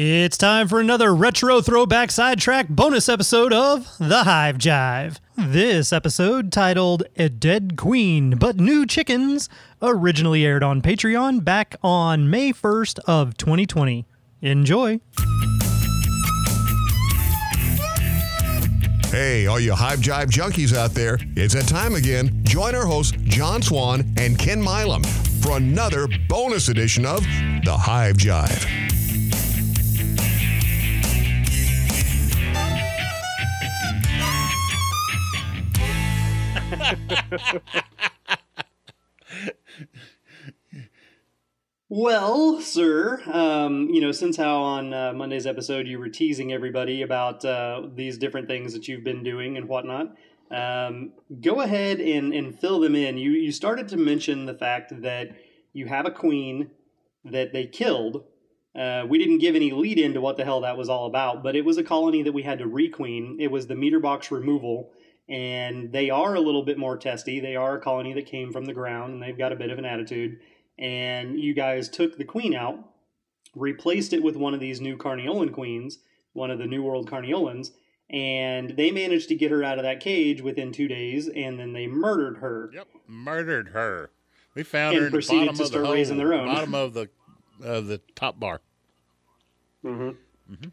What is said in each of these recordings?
It's time for another retro throwback sidetrack bonus episode of The Hive Jive. This episode, titled A Dead Queen But New Chickens, originally aired on Patreon back on May 1st of 2020. Enjoy. Hey, all you Hive Jive junkies out there, it's that time again. Join our hosts, John Swan and Ken Milam, for another bonus edition of The Hive Jive. Well, sir, um, you know, since how on uh, Monday's episode you were teasing everybody about uh, these different things that you've been doing and whatnot, um, go ahead and, and fill them in. You, you started to mention the fact that you have a queen that they killed. Uh, we didn't give any lead into what the hell that was all about, but it was a colony that we had to requeen. It was the meter box removal, and they are a little bit more testy. They are a colony that came from the ground, and they've got a bit of an attitude and you guys took the queen out, replaced it with one of these new Carniolan queens, one of the New World Carniolans, and they managed to get her out of that cage within two days, and then they murdered her. Yep, murdered her. We found And her in the proceeded bottom to of the start hole, raising their own. bottom of the of the top bar. Mm-hmm.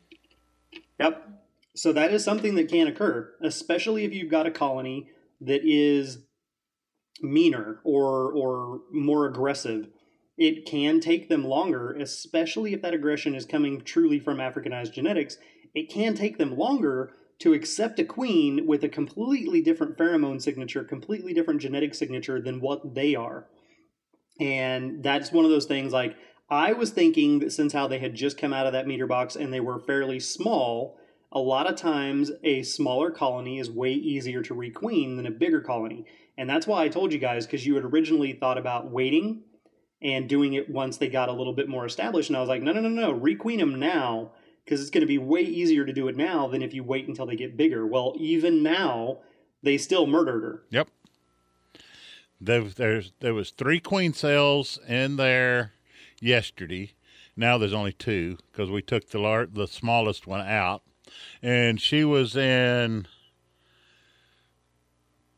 Yep. So that is something that can occur, especially if you've got a colony that is meaner or or more aggressive. It can take them longer, especially if that aggression is coming truly from Africanized genetics. It can take them longer to accept a queen with a completely different pheromone signature, completely different genetic signature than what they are. And that's one of those things like I was thinking that since how they had just come out of that meter box and they were fairly small, a lot of times a smaller colony is way easier to requeen than a bigger colony. And that's why I told you guys, because you had originally thought about waiting and doing it once they got a little bit more established. And I was like, no, no, no, no, requeen them now, because it's going to be way easier to do it now than if you wait until they get bigger. Well, even now, they still murdered her. Yep. There, there's there was three queen cells in there yesterday. Now there's only two because we took the lar- the smallest one out, and she was in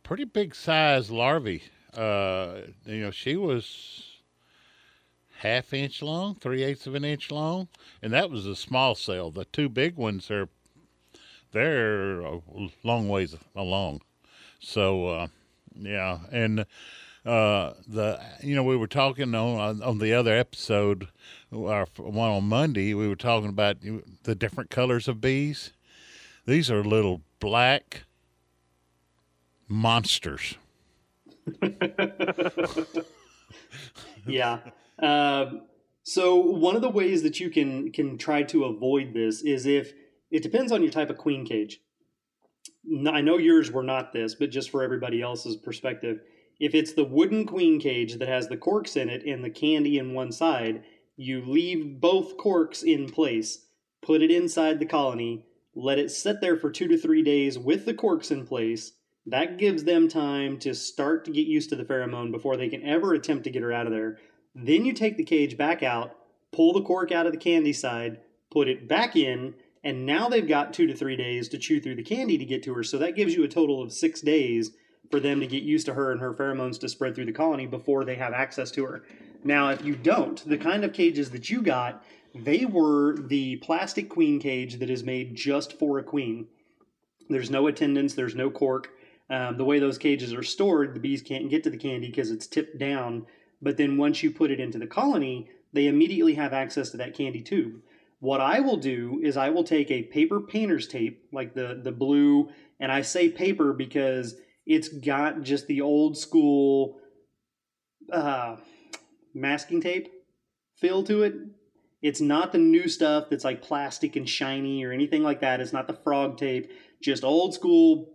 pretty big size larvae. Uh, you know, she was half inch long, three eighths of an inch long, and that was a small cell. The two big ones are they're a long ways along. So uh, yeah, and uh, the you know we were talking on on the other episode, our one on Monday, we were talking about the different colors of bees. These are little black monsters. yeah. Um, so one of the ways that you can can try to avoid this is if it depends on your type of queen cage. I know yours were not this, but just for everybody else's perspective, if it's the wooden queen cage that has the corks in it and the candy in one side, you leave both corks in place, put it inside the colony, let it sit there for two to three days with the corks in place. That gives them time to start to get used to the pheromone before they can ever attempt to get her out of there. Then you take the cage back out, pull the cork out of the candy side, put it back in, and now they've got two to three days to chew through the candy to get to her. So that gives you a total of six days for them to get used to her and her pheromones to spread through the colony before they have access to her. Now, if you don't, the kind of cages that you got, they were the plastic queen cage that is made just for a queen. There's no attendance, there's no cork. Um, the way those cages are stored, the bees can't get to the candy because it's tipped down. But then once you put it into the colony, they immediately have access to that candy tube. What I will do is I will take a paper painter's tape, like the the blue, and I say paper because it's got just the old school uh, masking tape feel to it. It's not the new stuff that's like plastic and shiny or anything like that. It's not the frog tape, just old school,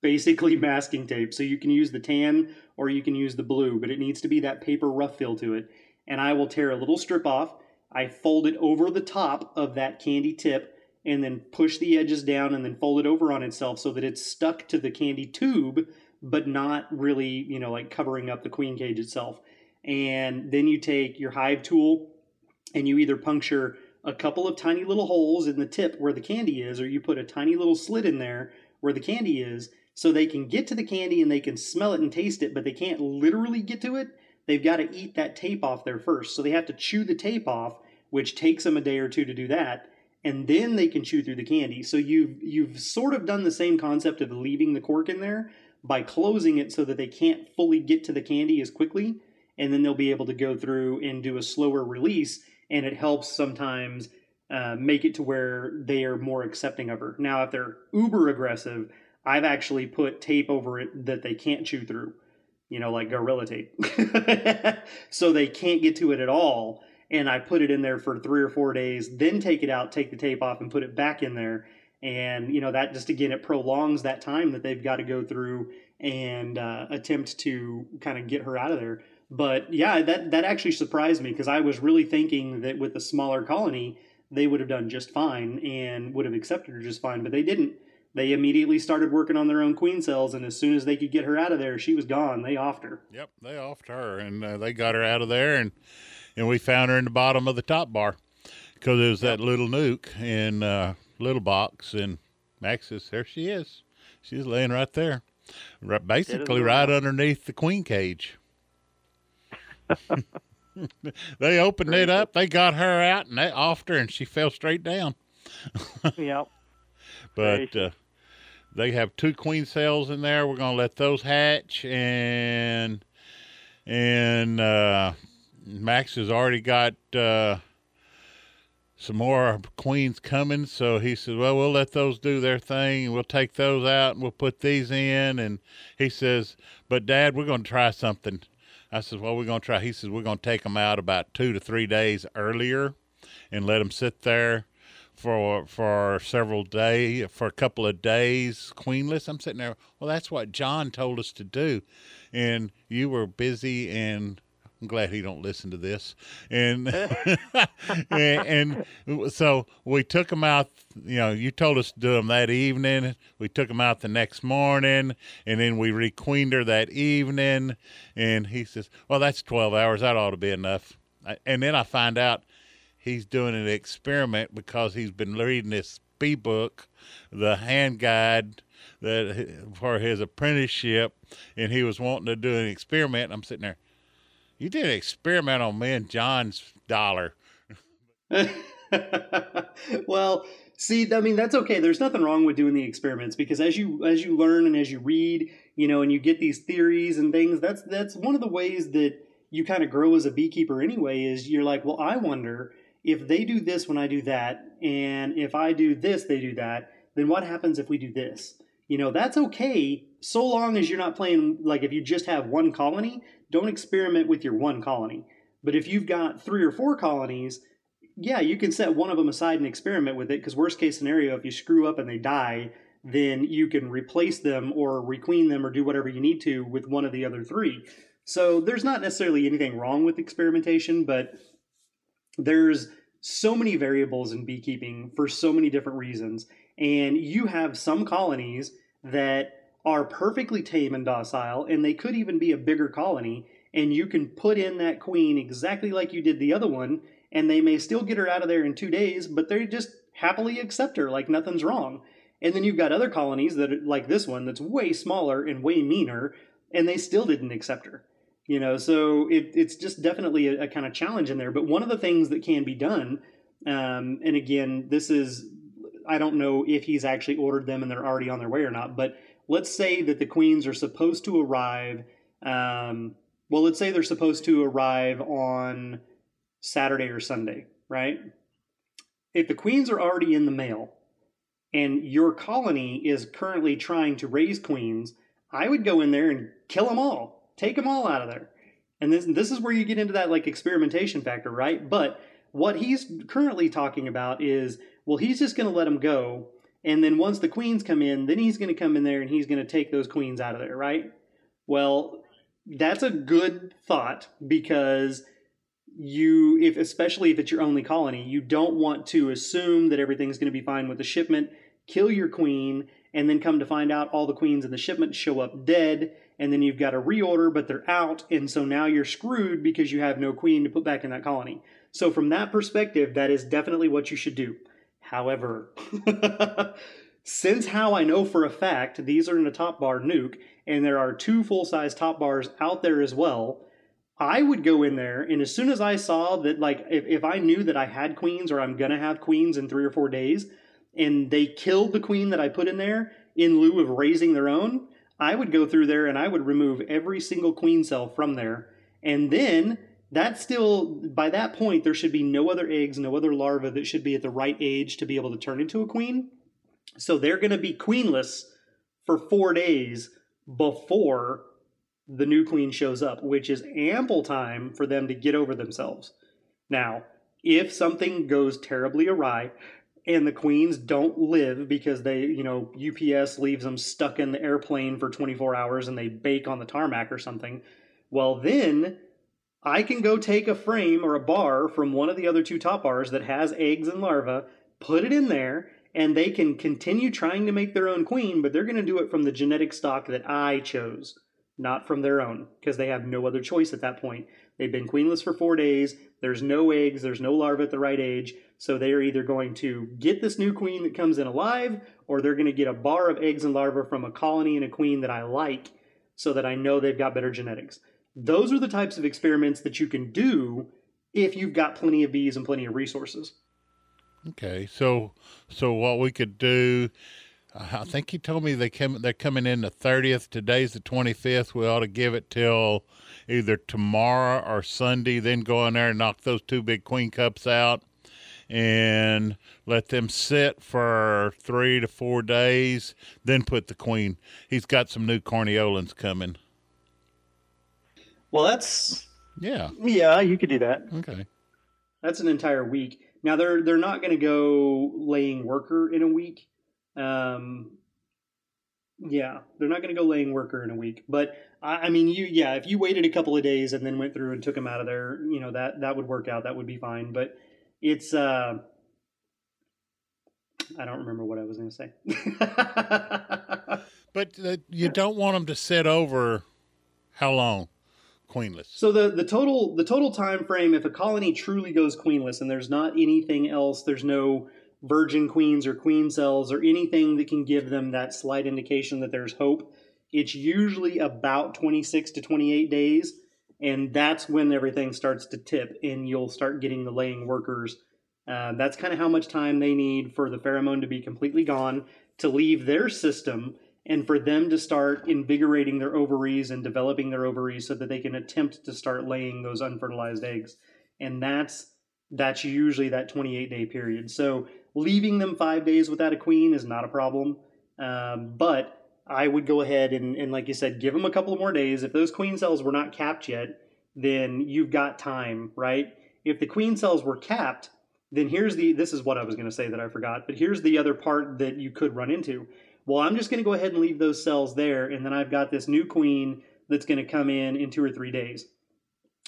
basically masking tape. So you can use the tan or you can use the blue, but it needs to be that paper rough feel to it. And I will tear a little strip off. I fold it over the top of that candy tip and then push the edges down and then fold it over on itself so that it's stuck to the candy tube, but not really, you know, like covering up the queen cage itself. And then you take your hive tool and you either puncture a couple of tiny little holes in the tip where the candy is, or you put a tiny little slit in there where the candy is, so they can get to the candy and they can smell it and taste it, but they can't literally get to it. They've got to eat that tape off there first. So they have to chew the tape off, which takes them a day or two to do that, and then they can chew through the candy. So you've you've sort of done the same concept of leaving the cork in there by closing it so that they can't fully get to the candy as quickly, and then they'll be able to go through and do a slower release and it helps sometimes uh, make it to where they are more accepting of her. Now, if they're uber aggressive, I've actually put tape over it that they can't chew through, you know, like Gorilla Tape. so they can't get to it at all. And I put it in there for three or four days, then take it out, take the tape off, and put it back in there. And, you know, that just again, it prolongs that time that they've got to go through and uh, attempt to kind of get her out of there. But yeah, that that actually surprised me because I was really thinking that with a smaller colony, they would have done just fine and would have accepted her just fine, but they didn't. They immediately started working on their own queen cells, and as soon as they could get her out of there, she was gone. They offed her. Yep, they offed her, and uh, they got her out of there, and and we found her in the bottom of the top bar because it was yep. that little nuke in uh, little box, and Max says, "There she is. She's laying right there, right, basically right underneath the queen cage." they opened it up. They got her out and they offed her, and she fell straight down. yep. But uh, they have two queen cells in there. We're gonna let those hatch, and and uh, Max has already got uh, some more queens coming. So he says, "Well, we'll let those do their thing, and we'll take those out, and we'll put these in." And he says, "But Dad, we're gonna try something." I says, well, we're going to try. He says, we're going to take them out about two to three days earlier and let them sit there for for several day for a couple of days, queenless. I'm sitting there, well, that's what John told us to do. And you were busy and I'm glad he don't listen to this. And, and, and so we took him out. You know, you told us to do him that evening. We took him out the next morning, and then we requeened her that evening. And he says, "Well, that's twelve hours. That ought to be enough." And then I find out he's doing an experiment because he's been reading this bee book, the hand guide that for his apprenticeship, and he was wanting to do an experiment. I'm sitting there you did an experiment on me and John's dollar. well, see, I mean that's okay. There's nothing wrong with doing the experiments because as you as you learn and as you read, you know, and you get these theories and things, that's that's one of the ways that you kind of grow as a beekeeper anyway is you're like, well, I wonder if they do this when I do that, and if I do this, they do that, then what happens if we do this? You know, that's okay so long as you're not playing like if you just have one colony, don't experiment with your one colony. But if you've got three or four colonies, yeah, you can set one of them aside and experiment with it because worst case scenario, if you screw up and they die, then you can replace them or requeen them or do whatever you need to with one of the other three. So there's not necessarily anything wrong with experimentation, but there's so many variables in beekeeping for so many different reasons. And you have some colonies that are perfectly tame and docile, and they could even be a bigger colony. And you can put in that queen exactly like you did the other one, and they may still get her out of there in two days, but they just happily accept her like nothing's wrong. And then you've got other colonies that, are, like this one, that's way smaller and way meaner, and they still didn't accept her. You know, so it, it's just definitely a, a kind of challenge in there. But one of the things that can be done, um, and again, this is, I don't know if he's actually ordered them and they're already on their way or not, but let's say that the queens are supposed to arrive. Um, well, let's say they're supposed to arrive on Saturday or Sunday, right? If the queens are already in the mail and your colony is currently trying to raise queens, I would go in there and kill them all, take them all out of there. And this, this is where you get into that like experimentation factor, right? But what he's currently talking about is, well, he's just going to let them go and then once the queens come in, then he's going to come in there and he's going to take those queens out of there, right? Well, that's a good thought because you if especially if it's your only colony, you don't want to assume that everything's going to be fine with the shipment, kill your queen and then come to find out all the queens in the shipment show up dead and then you've got to reorder, but they're out, and so now you're screwed because you have no queen to put back in that colony. So from that perspective, that is definitely what you should do. However, since how I know for a fact these are in a top bar nuke, and there are two full size top bars out there as well, I would go in there, and as soon as I saw that, like, if, if I knew that I had queens or I'm gonna have queens in three or four days, and they killed the queen that I put in there in lieu of raising their own, I would go through there and I would remove every single queen cell from there. And then that still, by that point, there should be no other eggs, no other larvae that should be at the right age to be able to turn into a queen. So they're going to be queenless for four days before the new queen shows up, which is ample time for them to get over themselves. Now, if something goes terribly awry and the queens don't live because they, you know, UPS leaves them stuck in the airplane for 24 hours and they bake on the tarmac or something, well, then I can go take a frame or a bar from one of the other two top bars that has eggs and larvae, put it in there, and they can continue trying to make their own queen, but they're going to do it from the genetic stock that I chose, not from their own, because they have no other choice at that point. They've been queenless for four days. There's no eggs. There's no larvae at the right age. So they are either going to get this new queen that comes in alive, or they're going to get a bar of eggs and larvae from a colony and a queen that I like, so that I know they've got better genetics. Those are the types of experiments that you can do if you've got plenty of bees and plenty of resources. Okay, so so what we could do, I think he told me they come they're coming in the thirtieth. Today's the twenty fifth. We ought to give it till either tomorrow or Sunday. Then go in there and knock those two big queen cups out, and let them sit for three to four days. Then put the queen. He's got some new Carniolans coming. Well, that's Yeah. yeah, you could do that. Okay. That's an entire week. Now they're they're not going to go laying worker in a week. Um, yeah, they're not going to go laying worker in a week. But I, I mean, you yeah, if you waited a couple of days and then went through and took them out of there, you know that that would work out. That would be fine. But it's uh, I don't remember what I was going to say. But uh, you don't want them to sit over how long? Queenless. So the the total the total time frame if a colony truly goes queenless and there's not anything else, there's no virgin queens or queen cells or anything that can give them that slight indication that there's hope. It's usually about 26 to 28 days and that's when everything starts to tip and you'll start getting the laying workers. Uh, that's kind of how much time they need for the pheromone to be completely gone to leave their system and for them to start invigorating their ovaries and developing their ovaries so that they can attempt to start laying those unfertilized eggs. And that's that's usually that 28 day period. So leaving them five days without a queen is not a problem. Um, but i would go ahead and, and like you said give them a couple more days. If those queen cells were not capped yet then you've got time right? If the queen cells were capped then here's the this is what i was going to say that i forgot but here's the other part that you could run into well, I'm just going to go ahead and leave those cells there, and then I've got this new queen that's going to come in in two or three days.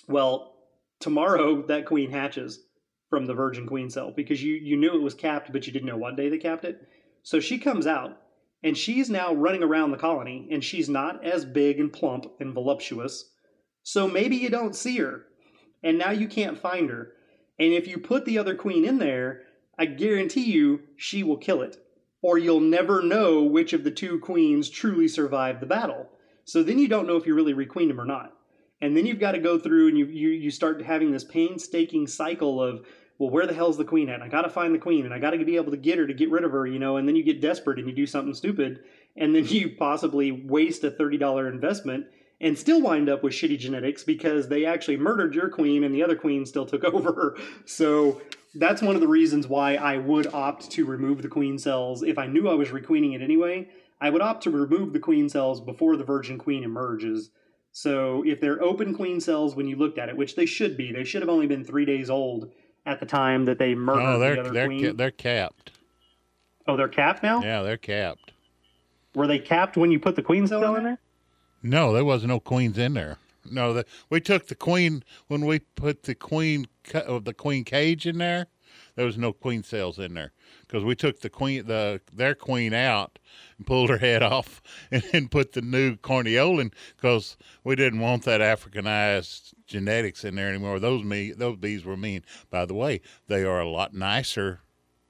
Well, tomorrow that queen hatches from the virgin queen cell because you, you knew it was capped, but you didn't know what day they capped it. So she comes out, and she's now running around the colony, and she's not as big and plump and voluptuous. So maybe you don't see her, and now you can't find her. And if you put the other queen in there, I guarantee you she will kill it or you'll never know which of the two queens truly survived the battle. So then you don't know if you really requeened them or not. And then you've got to go through and you, you, you start having this painstaking cycle of, well, where the hell's the queen at? I got to find the queen and I got to be able to get her to get rid of her, you know, and then you get desperate and you do something stupid and then you possibly waste a $30 investment and still wind up with shitty genetics because they actually murdered your queen and the other queen still took over. So that's one of the reasons why I would opt to remove the queen cells if I knew I was requeening it anyway. I would opt to remove the queen cells before the virgin queen emerges. So if they're open queen cells when you looked at it, which they should be, they should have only been three days old at the time that they oh, murdered Oh, the they're other they're queen. ca- they're capped. oh, they're capped now. Yeah, they're capped. Were they capped when you put the queen cell in there? No, there wasn't no queens in there. No, the, we took the queen when we put the queen of the queen cage in there. there was no queen cells in there because we took the queen the their queen out and pulled her head off and then put the new Carniolan because we didn't want that Africanized genetics in there anymore. Those me those bees were mean. By the way, they are a lot nicer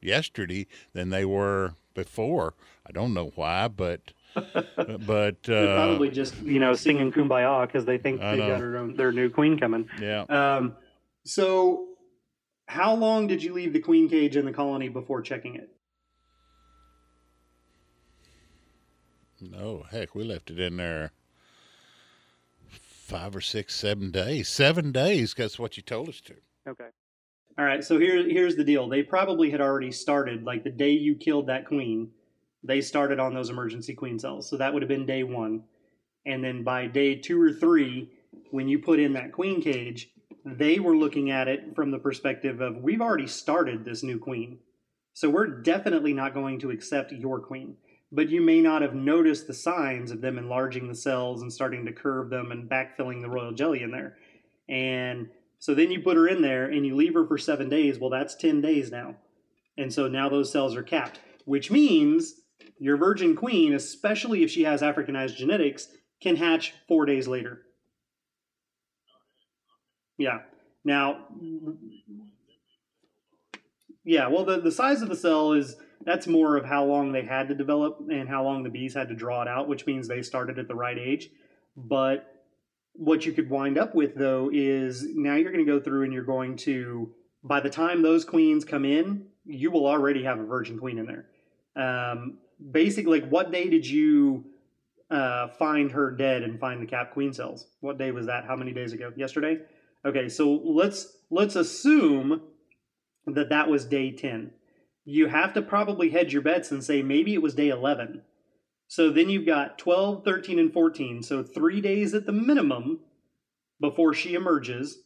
yesterday than they were before. I don't know why, but but uh, probably just you know singing kumbaya because they think they got their, own, their new queen coming. yeah. Um, so, how long did you leave the queen cage in the colony before checking it? No, heck, we left it in there five or six, seven days. Seven days, that's what you told us to. Okay. All right. So here, here's the deal. They probably had already started, like the day you killed that queen. They started on those emergency queen cells. So that would have been day one, and then by day two or three, when you put in that queen cage, they were looking at it from the perspective of we've already started this new queen. So we're definitely not going to accept your queen. But you may not have noticed the signs of them enlarging the cells and starting to curve them and backfilling the royal jelly in there. And so then you put her in there and you leave her for seven days. Well, that's 10 days now. And so now those cells are capped, which means your virgin queen, especially if she has Africanized genetics, can hatch four days later. Yeah. Now, yeah, well, the, the size of the cell is that's more of how long they had to develop and how long the bees had to draw it out, which means they started at the right age. But what you could wind up with, though, is now you're going to go through and you're going to, by the time those queens come in, you will already have a virgin queen in there. Um, basically, like, what day did you uh, find her dead and find the cap queen cells? What day was that? How many days ago? Yesterday. Okay, so let's let's assume that that was day ten. You have to probably hedge your bets and say maybe it was day eleven. So then you've got 12, 13, and 14. So three days at the minimum before she emerges,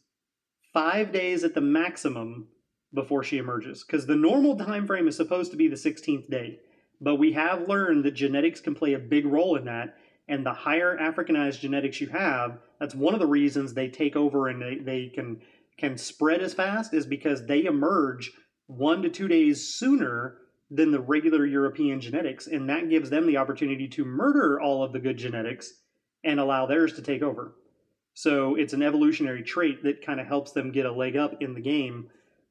five days at the maximum before she emerges. Because the normal time frame is supposed to be the 16th day. But we have learned that genetics can play a big role in that. And the higher Africanized genetics you have, that's one of the reasons they take over and they, they can can spread as fast is because they emerge one to two days sooner than the regular European genetics, and that gives them the opportunity to murder all of the good genetics and allow theirs to take over. So it's an evolutionary trait that kind of helps them get a leg up in the game.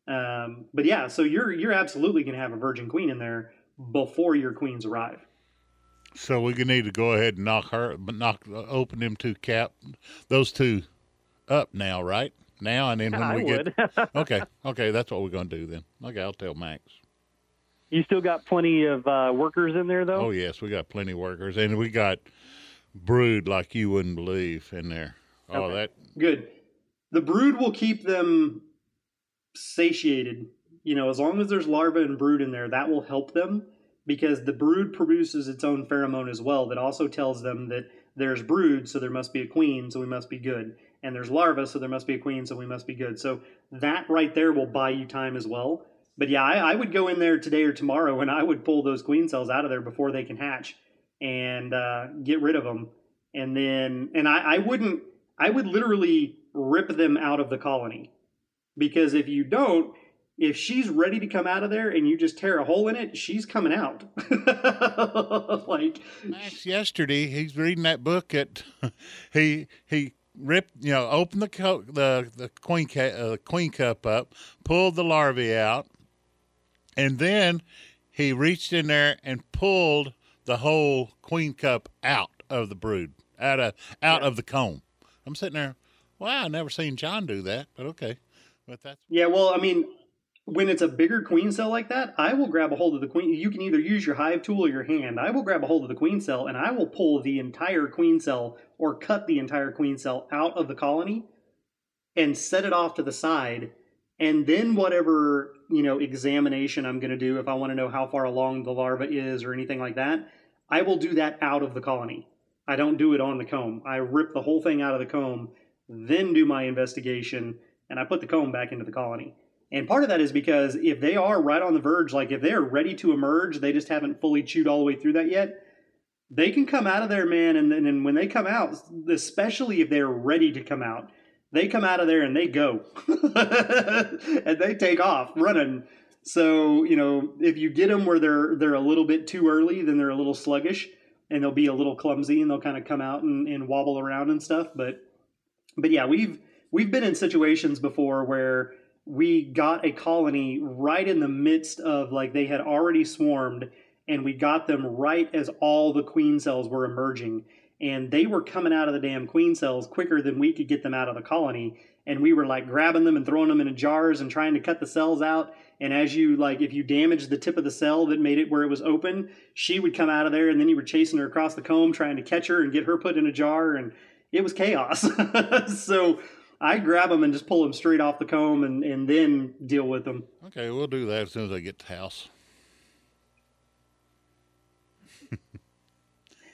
Um, but yeah, so you're you're absolutely going to have a virgin queen in there before your queens arrive. So we need to go ahead and knock her, knock, open them two cap, those two up now, right? Now and then when I we would. get okay, okay, that's what we're gonna do then. Okay, I'll tell Max. you still got plenty of uh, workers in there, though. Oh yes, we got plenty of workers, and we got brood like you wouldn't believe in there. Oh, Okay. that Good. The brood will keep them satiated. You know, as long as there's larvae and brood in there, that will help them because the brood produces its own pheromone as well that also tells them that there's brood, so there must be a queen, so we must be good. And there's larvae, so there must be a queen, so we must be good. So that right there will buy you time as well. But yeah, I, I would go in there today or tomorrow and I would pull those queen cells out of there before they can hatch and uh, get rid of them. And then, and I, I wouldn't, I would literally rip them out of the colony because if you don't, if she's ready to come out of there and you just tear a hole in it, she's coming out. like, Max yesterday. He's reading that book at he he ripped you know opened the co- the the queen ca- uh, queen cup up, pulled the larvae out, and then he reached in there and pulled the whole queen cup out of the brood, out of out of the comb. I'm sitting there. Wow, I never seen John do that, but okay. But that's yeah, well, I mean, when it's a bigger queen cell like that, I will grab a hold of the queen. You can either use your hive tool or your hand. I will grab a hold of the queen cell and I will pull the entire queen cell or cut the entire queen cell out of the colony and set it off to the side. And then whatever, you know, examination I'm going to do, if I want to know how far along the larva is or anything like that, I will do that out of the colony. I don't do it on the comb. I rip the whole thing out of the comb, then do my investigation, and I put the comb back into the colony. And part of that is because if they are right on the verge, like if they're ready to emerge, they just haven't fully chewed all the way through that yet. They can come out of there, man, and then and when they come out, especially if they're ready to come out, they come out of there and they go, and they take off running. So you know, if you get them where they're they're a little bit too early, then they're a little sluggish and they'll be a little clumsy and they'll kind of come out and, and wobble around and stuff. But but yeah, we've we've been in situations before where we got a colony right in the midst of like they had already swarmed and we got them right as all the queen cells were emerging. And they were coming out of the damn queen cells quicker than we could get them out of the colony. And we were like grabbing them and throwing them in jars and trying to cut the cells out. And as you like if you damaged the tip of the cell that made it where it was open she would come out of there and then you were chasing her across the comb trying to catch her and get her put in a jar and it was chaos. So i grab them and just pull them straight off the comb and, and then deal with them Okay, we'll do that as soon as I get to the house.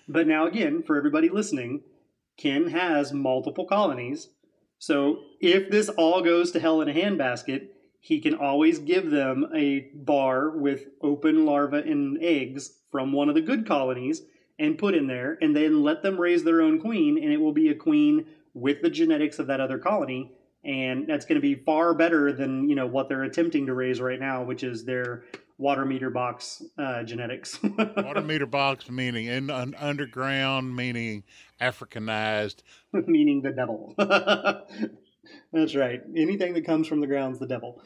But now, again, for everybody listening, Ken has multiple colonies. So if this all goes to hell in a handbasket, he can always give them a bar with open larvae and eggs from one of the good colonies and put in there, and then let them raise their own queen, and it will be a queen with the genetics of that other colony. And that's going to be far better than you know what they're attempting to raise right now, which is their water meter box uh, genetics. Water meter box meaning in un, underground, meaning Africanized. meaning the devil. That's right. Anything that comes from the ground's the devil.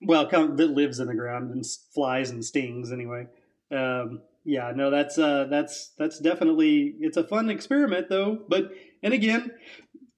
well, come, that lives in the ground and flies and stings anyway. Um, yeah, no, that's uh, that's that's definitely it's a fun experiment though. But and again,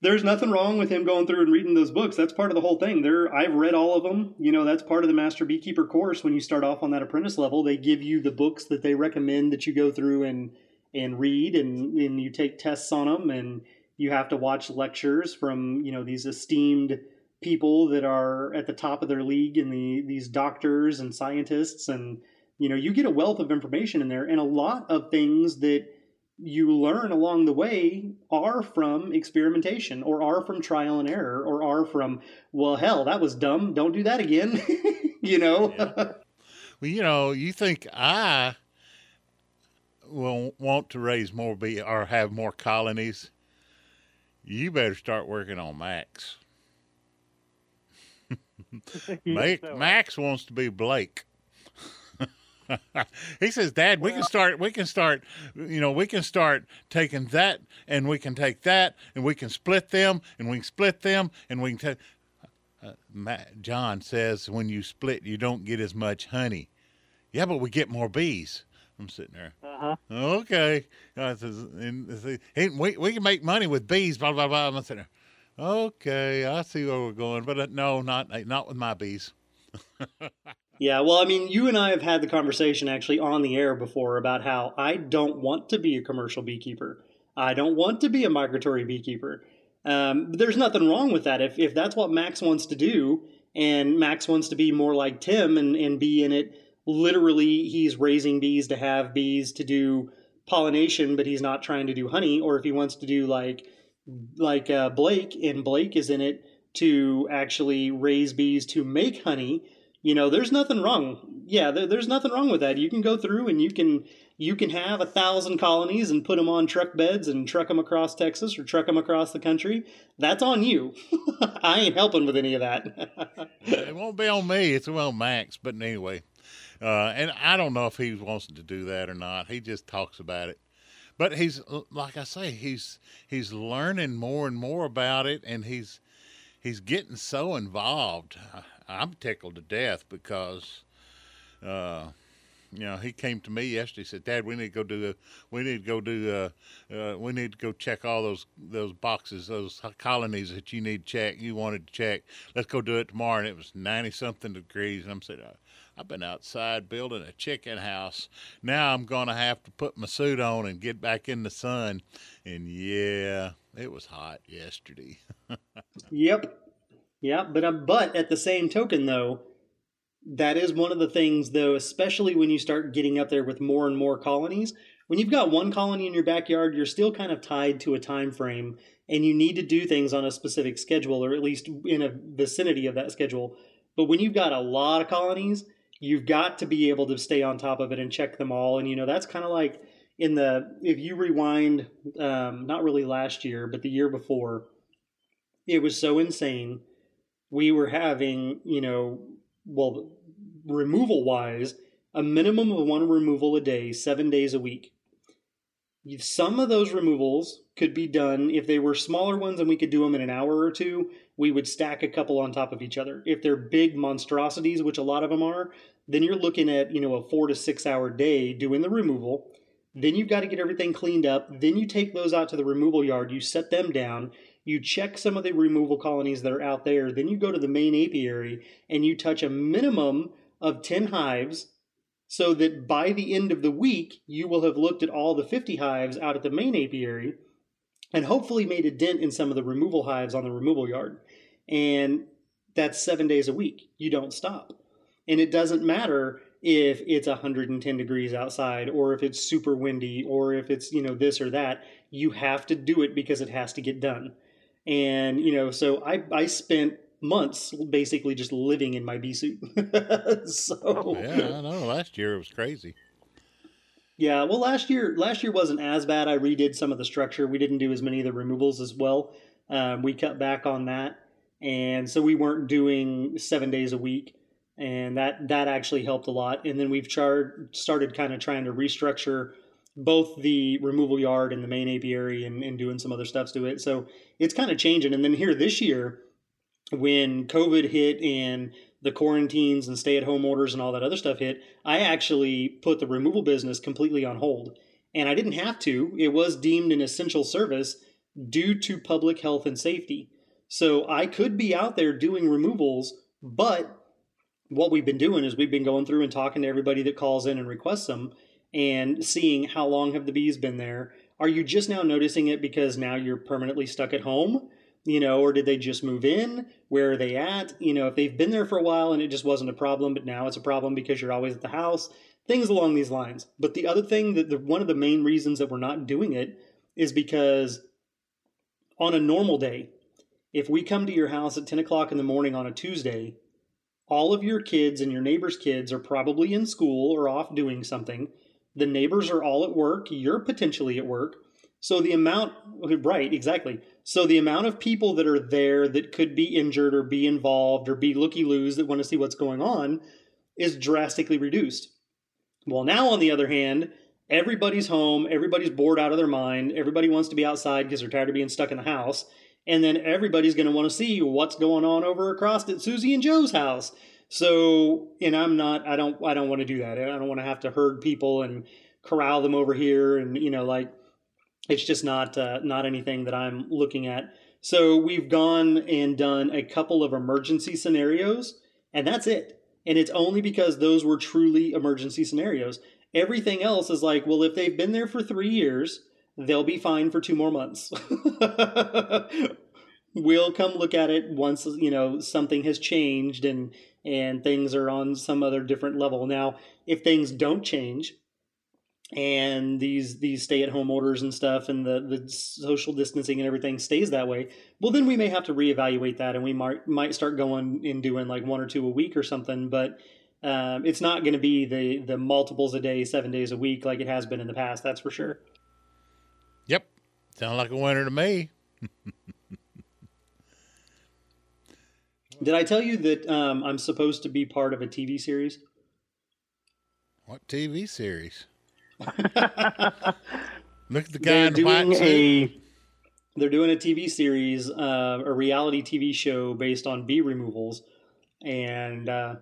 there's nothing wrong with him going through and reading those books. That's part of the whole thing. There, I've read all of them. You know, that's part of the Master Beekeeper course. When you start off on that apprentice level, they give you the books that they recommend that you go through and and read, and and you take tests on them, and you have to watch lectures from you know these esteemed people that are at the top of their league, and the these doctors and scientists, and you know you get a wealth of information in there, and a lot of things that you learn along the way are from experimentation or are from trial and error or are from well hell that was dumb don't do that again you know Well, you know, you think I will want to raise more bee or have more colonies? You better start working on Max. Yes, Ma- so. Max wants to be Blake. he says, "Dad, we can start. We can start. You know, we can start taking that, and we can take that, and we can split them, and we can split them, and we can take." Uh, Ma- John says, "When you split, you don't get as much honey." Yeah, but we get more bees. I'm sitting there. Uh-huh. Okay. Uh, says, and, I "Hey, we we can make money with bees. Blah blah blah. I'm sitting there. Okay, I see where we're going, but uh, no, not not with my bees. yeah well i mean you and i have had the conversation actually on the air before about how i don't want to be a commercial beekeeper. I don't want to be a migratory beekeeper. Um, there's nothing wrong with that. If, if that's what max wants to do and max wants to be more like tim and, and be in it literally he's raising bees to have bees to do pollination but he's not trying to do honey. Or if he wants to do like like uh, blake and blake is in it to actually raise bees to make honey you know there's nothing wrong yeah there, there's nothing wrong with that you can go through and you can you can have a thousand colonies and put them on truck beds and truck them across texas or truck them across the country that's on you i ain't helping with any of that it won't be on me. It's on Max. But anyway, uh, and I don't know if he wants to do that or not. He just talks about it. But he's like I say, he's he's learning more and more about it, and he's he's getting so involved. I'm tickled to death because, uh, you know, he came to me yesterday. He said, "Dad, we need to go do the, we need to go do uh, uh, we need to go check all those those boxes, those colonies that you need to check. You wanted to check. Let's go do it tomorrow." And it was ninety something degrees, and I'm saying. "Uh, I've been outside building a chicken house. Now I'm going to have to put my suit on and get back in the sun. And yeah, it was hot yesterday. Yep. Yeah, but um, but at the same token though, that is one of the things though, especially when you start getting up there with more and more colonies. When you've got one colony in your backyard, you're still kind of tied to a time frame and you need to do things on a specific schedule or at least in a vicinity of that schedule. But when you've got a lot of colonies, you've got to be able to stay on top of it and check them all. And you know, that's kind of like in the if you rewind um, not really last year, but the year before, it was so insane. We were having, you know, well, removal wise, a minimum of one removal a day, seven days a week. Some of those removals could be done if they were smaller ones and we could do them in an hour or two. We would stack a couple on top of each other. If they're big monstrosities, which a lot of them are, then you're looking at you know a four to six hour day doing the removal. Then you've got to get everything cleaned up. Then you take those out to the removal yard. You set them down. You check some of the removal colonies that are out there. Then you go to the main apiary and you touch a minimum of 10 hives so that by the end of the week, you will have looked at all the 50 hives out at the main apiary and hopefully made a dent in some of the removal hives on the removal yard. And that's seven days a week. You don't stop. And it doesn't matter if it's 110 degrees outside or if it's super windy or if it's, you know, this or that. You have to do it because it has to get done. And, you know, so I, I spent months basically just living in my bee suit. so yeah, I know. Last year it was crazy. Yeah, well, last year last year wasn't as bad. I redid some of the structure. We didn't do as many of the removals as well. Um, we cut back on that, and so we weren't doing seven days a week, and that that actually helped a lot. And then we've char- started kind of trying to restructure both the removal yard and the main apiary and, and doing some other stuff to it. So it's kind of changing. And then here this year, when COVID hit and the quarantines and stay at home orders and all that other stuff hit, I actually put the removal business completely on hold. And I didn't have to, it was deemed an essential service due to public health and safety. So I could be out there doing removals, but what we've been doing is we've been going through and talking to everybody that calls in and requests them and seeing how long have the bees been there. Are you just now noticing it because now you're permanently stuck at home? you know, or did they just move in? Where are they at? You know, if they've been there for a while and it just wasn't a problem, but now it's a problem because you're always at the house, things along these lines. But the other thing that the, one of the main reasons that we're not doing it is because on a normal day, if we come to your house at 10 o'clock in the morning on a Tuesday, all of your kids and your neighbors' kids are probably in school or off doing something. The neighbors are all at work. You're potentially at work. So the amount, right, exactly. So the amount of people that are there that could be injured or be involved or be looky loos that want to see what's going on is drastically reduced. Well, now on the other hand, everybody's home, everybody's bored out of their mind, everybody wants to be outside because they're tired of being stuck in the house, and then everybody's going to want to see what's going on over across at Susie and Joe's house. So, and I'm not, I don't, I don't want to do that. I don't want to have to herd people and corral them over here, and you know, like it's just not uh, not anything that I'm looking at. So we've gone and done a couple of emergency scenarios, and that's it. And it's only because those were truly emergency scenarios. Everything else is like, well, if they've been there for three years, they'll be fine for two more months. we'll come look at it once you know something has changed and and things are on some other different level. Now, if things don't change, and these these stay at home orders and stuff and the the social distancing and everything stays that way well then we may have to reevaluate that and we might might start going and doing like one or two a week or something. But um, it's not going to be the the multiples a day seven days a week like it has been in the past that's for sure. Yep. Sound like a winner to me did i tell you that um, i'm supposed to be part of a tv series what tv series Look at the guy they're doing a. They're doing a TV series, uh, a reality TV show based on bee removals, and uh,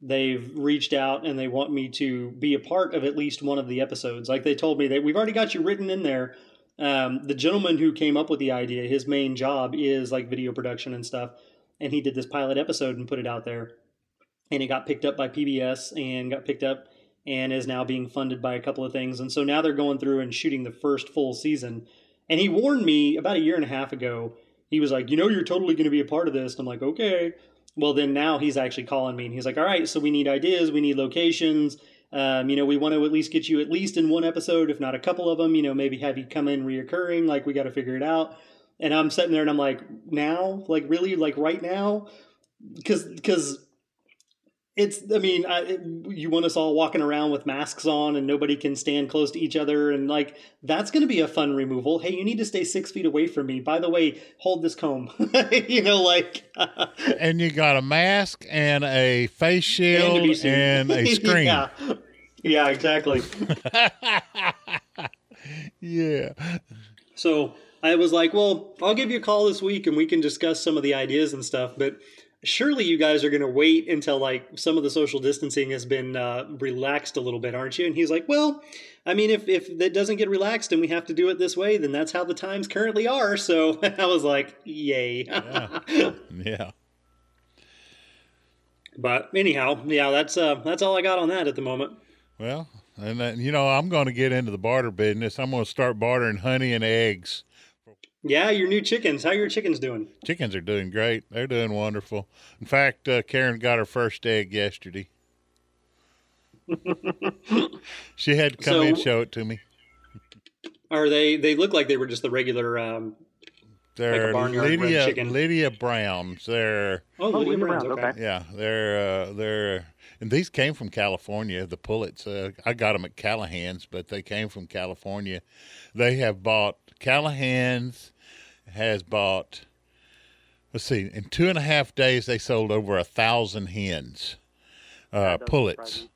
they've reached out and they want me to be a part of at least one of the episodes. Like they told me that we've already got you written in there. Um, the gentleman who came up with the idea, his main job is like video production and stuff, and he did this pilot episode and put it out there, and it got picked up by PBS and got picked up and is now being funded by a couple of things. And so now they're going through and shooting the first full season. And he warned me about a year and a half ago. He was like, You know, you're totally going to be a part of this. And I'm like, Okay. Well, then now he's actually calling me and he's like, All right, so we need ideas, we need locations. Um, you know, we want to at least get you at least in one episode, if not a couple of them. You know, maybe have you come in reoccurring. Like, we got to figure it out. And I'm sitting there and I'm like, Now? Like, really? Like, right now? Because, because it's i mean I, it, you want us all walking around with masks on and nobody can stand close to each other and like that's going to be a fun removal hey you need to stay six feet away from me by the way hold this comb you know like and you got a mask and a face shield And a and, a screen yeah. yeah exactly yeah So I was like, well, I'll give you a call this week and we can discuss some of the ideas and stuff. But surely you guys are going to wait until like some of the social distancing has been uh, relaxed a little bit, aren't you? And he's like, well, I mean, if if that doesn't get relaxed and we have to do it this way, then that's how the times currently are. So I was like, yay. yeah but anyhow, yeah, that's uh, that's all I got on that at the moment. well and then, you know i'm going to get into the barter business i'm going to start bartering honey and eggs Yeah, your new chickens. How your chickens doing? chickens are doing great they're doing wonderful in fact uh, karen got her first egg yesterday she had to come in and show it to me Are they? They look like they were just the regular. Um, they're barnyard red lydia chicken. lydia browns they're oh, Oh, Lydia Lydia Browns, Browns, okay. okay. Yeah, they're uh, they're and these came from California. The pullets, uh, I got them at Callahan's, but they came from California. They have bought Callahan's has bought. Let's see, in two and a half days they sold over a thousand hens, uh, pullets,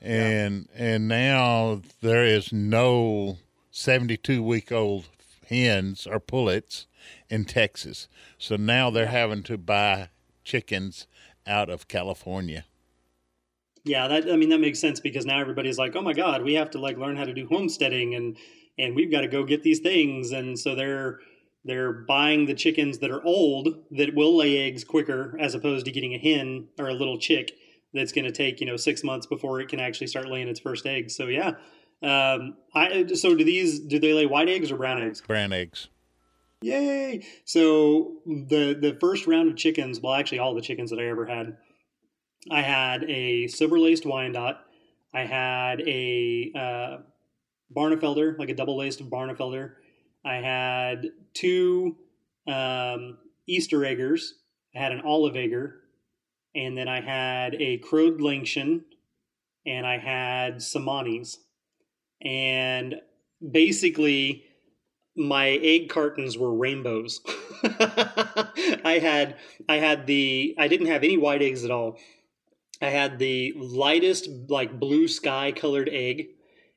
and and now there is no seventy-two week old hens or pullets in Texas. So now they're having to buy chickens out of California. Yeah, that I mean that makes sense because now everybody's like, "Oh my god, we have to like learn how to do homesteading and and we've got to go get these things." And so they're they're buying the chickens that are old that will lay eggs quicker as opposed to getting a hen or a little chick that's going to take, you know, 6 months before it can actually start laying its first eggs. So yeah. Um I so do these do they lay white eggs or brown eggs? Brown eggs. Yay! So the the first round of chickens, well, actually all the chickens that I ever had, I had a silver laced Wyandotte. I had a uh, Barnevelder, like a double laced Barnevelder. I had two um, Easter eggers. I had an olive egger, and then I had a Croad Langshan, and I had Samanis. And basically, my egg cartons were rainbows. I had I had the I didn't have any white eggs at all. I had the lightest like blue sky colored egg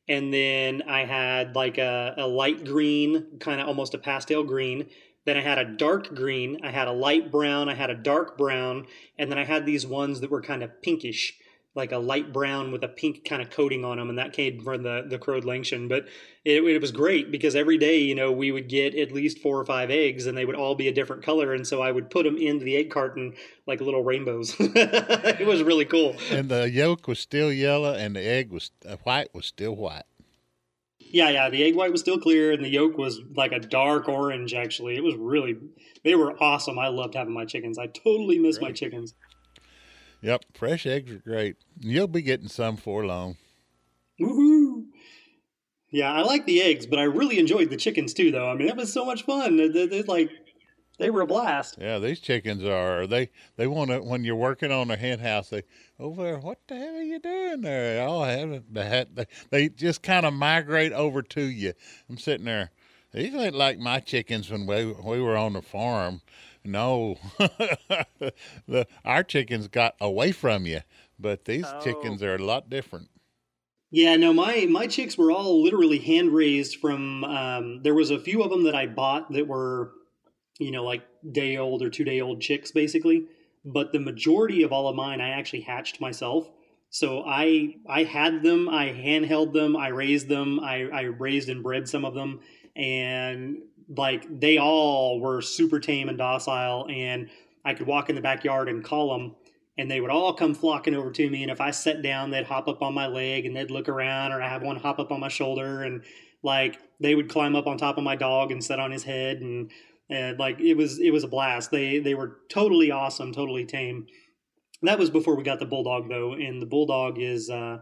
and then I had like a, a light green, kind of almost a pastel green. Then I had a dark green, I had a light brown, I had a dark brown, and then I had these ones that were kind of pinkish, like a light brown with a pink kind of coating on them, and that came from the the Croad Langshan. But it, it was great because every day, you know, we would get at least four or five eggs, and they would all be a different color, and so I would put them into the egg carton like little rainbows. it was really cool. And the yolk was still yellow, and the egg was uh, white was still white. Yeah, yeah. The egg white was still clear, and the yolk was like a dark orange. Actually, it was really. They were awesome. I loved having my chickens. I totally miss my chickens. Yep, fresh eggs are great. You'll be getting some for long. Woohoo! Yeah, I like the eggs, but I really enjoyed the chickens too. Though I mean, that was so much fun. They, they, like they were a blast. Yeah, these chickens are they they want to when you're working on a hen house. They oh, over there. What the hell are you doing there? Oh, they, had- they they just kind of migrate over to you. I'm sitting there. These ain't like my chickens when we we were on the farm. No, the our chickens got away from you, but these Oh. chickens are a lot different. Yeah, no, my my chicks were all literally hand raised from. Um, there was a few of them that I bought that were, you know, like day old or two day old chicks, basically. But the majority of all of mine, I actually hatched myself. So I I had them, I handheld them, I raised them, I, I raised and bred some of them, and like they all were super tame and docile, and I could walk in the backyard and call them, and they would all come flocking over to me. And if I sat down, they'd hop up on my leg and they'd look around, or I have one hop up on my shoulder, and like they would climb up on top of my dog and sit on his head, and, and like it was it was a blast. They they were totally awesome, totally tame. That was before we got the bulldog though, and the bulldog is uh,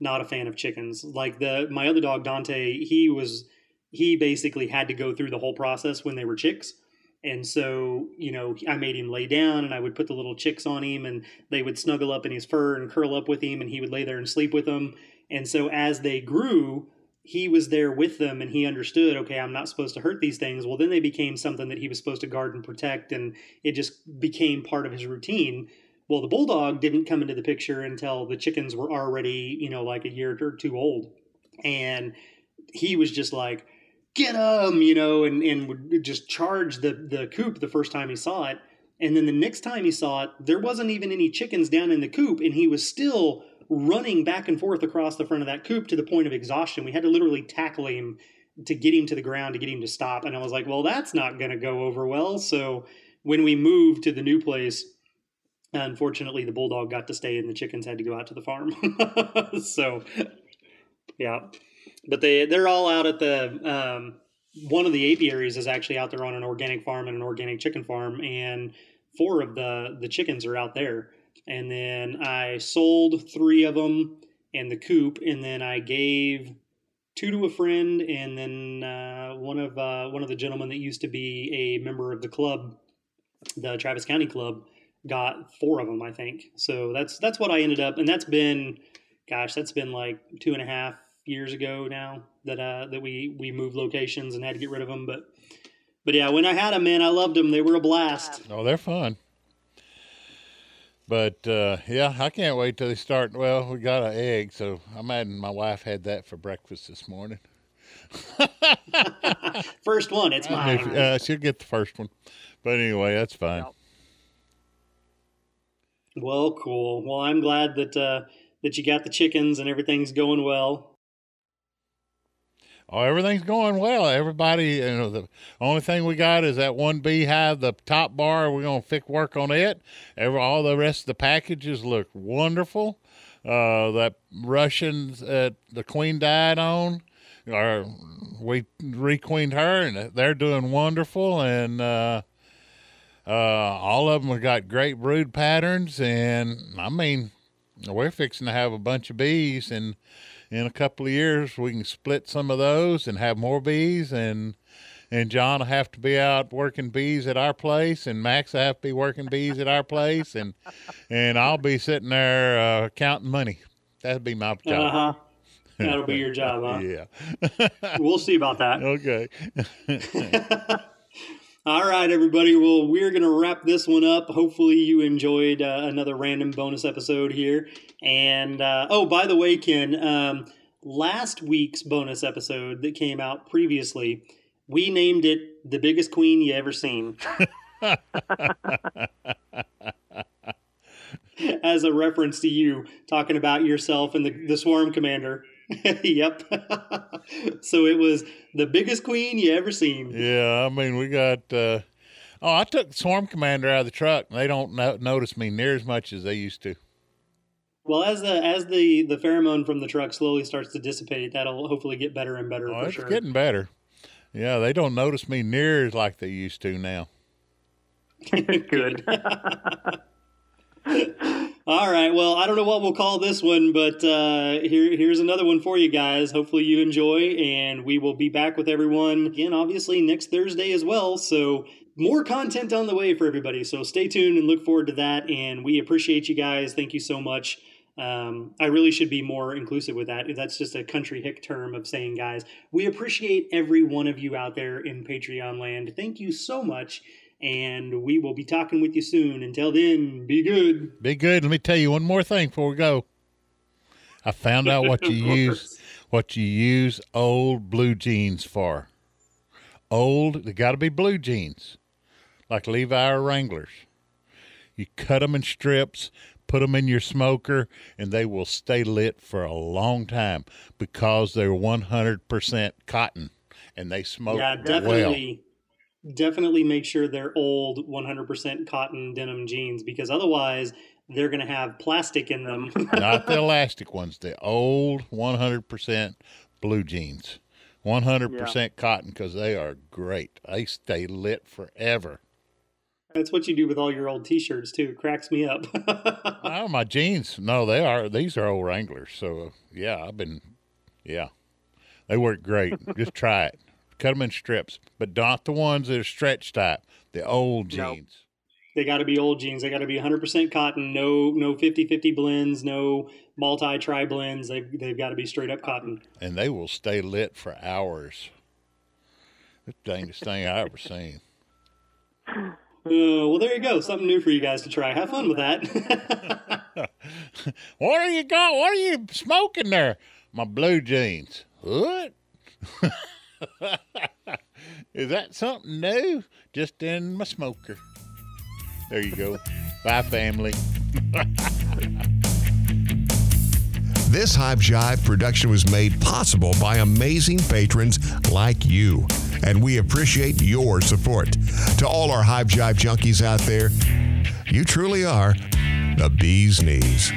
not a fan of chickens. Like the my other dog Dante, he was he basically had to go through the whole process when they were chicks And so, you know, I made him lay down and I would put the little chicks on him and they would snuggle up in his fur and curl up with him and he would lay there and sleep with them. And so as they grew, he was there with them and he understood, okay, I'm not supposed to hurt these things. Well, then they became something that he was supposed to guard and protect and it just became part of his routine. Well, the bulldog didn't come into the picture until the chickens were already, you know, like a year or two old. And he was just like, get him, you know, and, and would just charge the, the coop the first time he saw it. And then the next time he saw it, there wasn't even any chickens down in the coop, and he was still running back and forth across the front of that coop to the point of exhaustion. We had to literally tackle him to get him to the ground to get him to stop. And I was like, well, that's not going to go over well. So when we moved to the new place, unfortunately, the bulldog got to stay and the chickens had to go out to the farm. so, yeah but they they're all out at the um, one of the apiaries is actually out there on an organic farm and an organic chicken farm, and four of the the chickens are out there. And then I sold three of them and the coop, and then I gave two to a friend, and then uh, one of uh, one of the gentlemen that used to be a member of the club, the Travis County Club, got four of them, I think. So that's that's what I ended up, and that's been, gosh, that's been like two and a half years ago now that uh, that we we moved locations and had to get rid of them. But but yeah, when I had them, man, I loved them. They were a blast. Oh, they're fun. But uh, yeah, I can't wait till they start. Well, we got an egg, so I'm adding. My wife had that for breakfast this morning. first one, it's mine. Uh, she'll get the first one, but anyway, that's fine. Well, cool. Well, I'm glad that uh, that you got the chickens and everything's going well. Oh, everything's going well. Everybody, you know, the only thing we got is that one beehive, the top bar. We're gonna fix work on it. Every all the rest of the packages look wonderful. Uh, that Russians that the queen died on, or we requeened her, and they're doing wonderful. And uh, uh, all of them have got great brood patterns. And I mean, we're fixing to have a bunch of bees and in a couple of years we can split some of those and have more bees and and John will have to be out working bees at our place, and Max will have to be working bees at our place, and and I'll be sitting there uh, counting money. That'd be my job. Uh-huh. That'll be your job, huh? yeah. we'll see about that. Okay. All right, everybody. Well, we're going to wrap this one up. Hopefully, you enjoyed uh, another random bonus episode here. And uh, oh, by the way, Ken, um, last week's bonus episode that came out previously, we named it "The Biggest Queen You Ever Seen." As a reference to you talking about yourself and the, the swarm commander. yep. so it was the biggest queen you ever seen. Yeah, I mean we got. Uh, oh, I took the swarm commander out of the truck. and They don't no- notice me near as much as they used to. Well, as the as the the pheromone from the truck slowly starts to dissipate, that'll hopefully get better and better Oh, for it's sure. getting better. Yeah, they don't notice me near as like they used to now. Good. All right. Well, I don't know what we'll call this one, but uh, here here's another one for you guys. Hopefully you enjoy, and we will be back with everyone again, obviously next Thursday as well. So more content on the way for everybody. So stay tuned and look forward to that. And we appreciate you guys. Thank you so much. Um, I really should be more inclusive with that. That's just a country hick term of saying, guys, we appreciate every one of you out there in Patreon land. Thank you so much. And we will be talking with you soon. Until then, be good. Be good. Let me tell you one more thing before we go. I found out what you use what you use old blue jeans for. Old, they got to be blue jeans, like Levi or Wranglers. You cut them in strips, put them in your smoker, and they will stay lit for a long time because they're 100% cotton and they smoke yeah, well. Definitely. Make sure they're old 100% cotton denim jeans because otherwise they're going to have plastic in them. Not the elastic ones, the old 100% blue jeans. 100% cotton because they are great. They stay lit forever. That's what you do with all your old t-shirts too. It cracks me up. Oh, my jeans. No, they are. These are old Wranglers. So, uh, yeah, I've been, yeah. They work great. Just try it. Cut them in strips, but not the ones that are stretch type. The old No. jeans. They got to be old jeans. They got to be 100% cotton. No, no 50-50 blends. No multi tri blends. They've they've got to be straight up cotton. and they will stay lit for hours. The dangest thing I ever seen. Uh, well, there you go. Something new for you guys to try. Have fun with that. What are you got? What are you smoking there? My blue jeans. What? Is that something new? Just in my smoker. There you go. Bye, family. This Hive Jive production was made possible by amazing patrons like you, and we appreciate your support. To all our Hive Jive junkies out there, you truly are the bee's knees.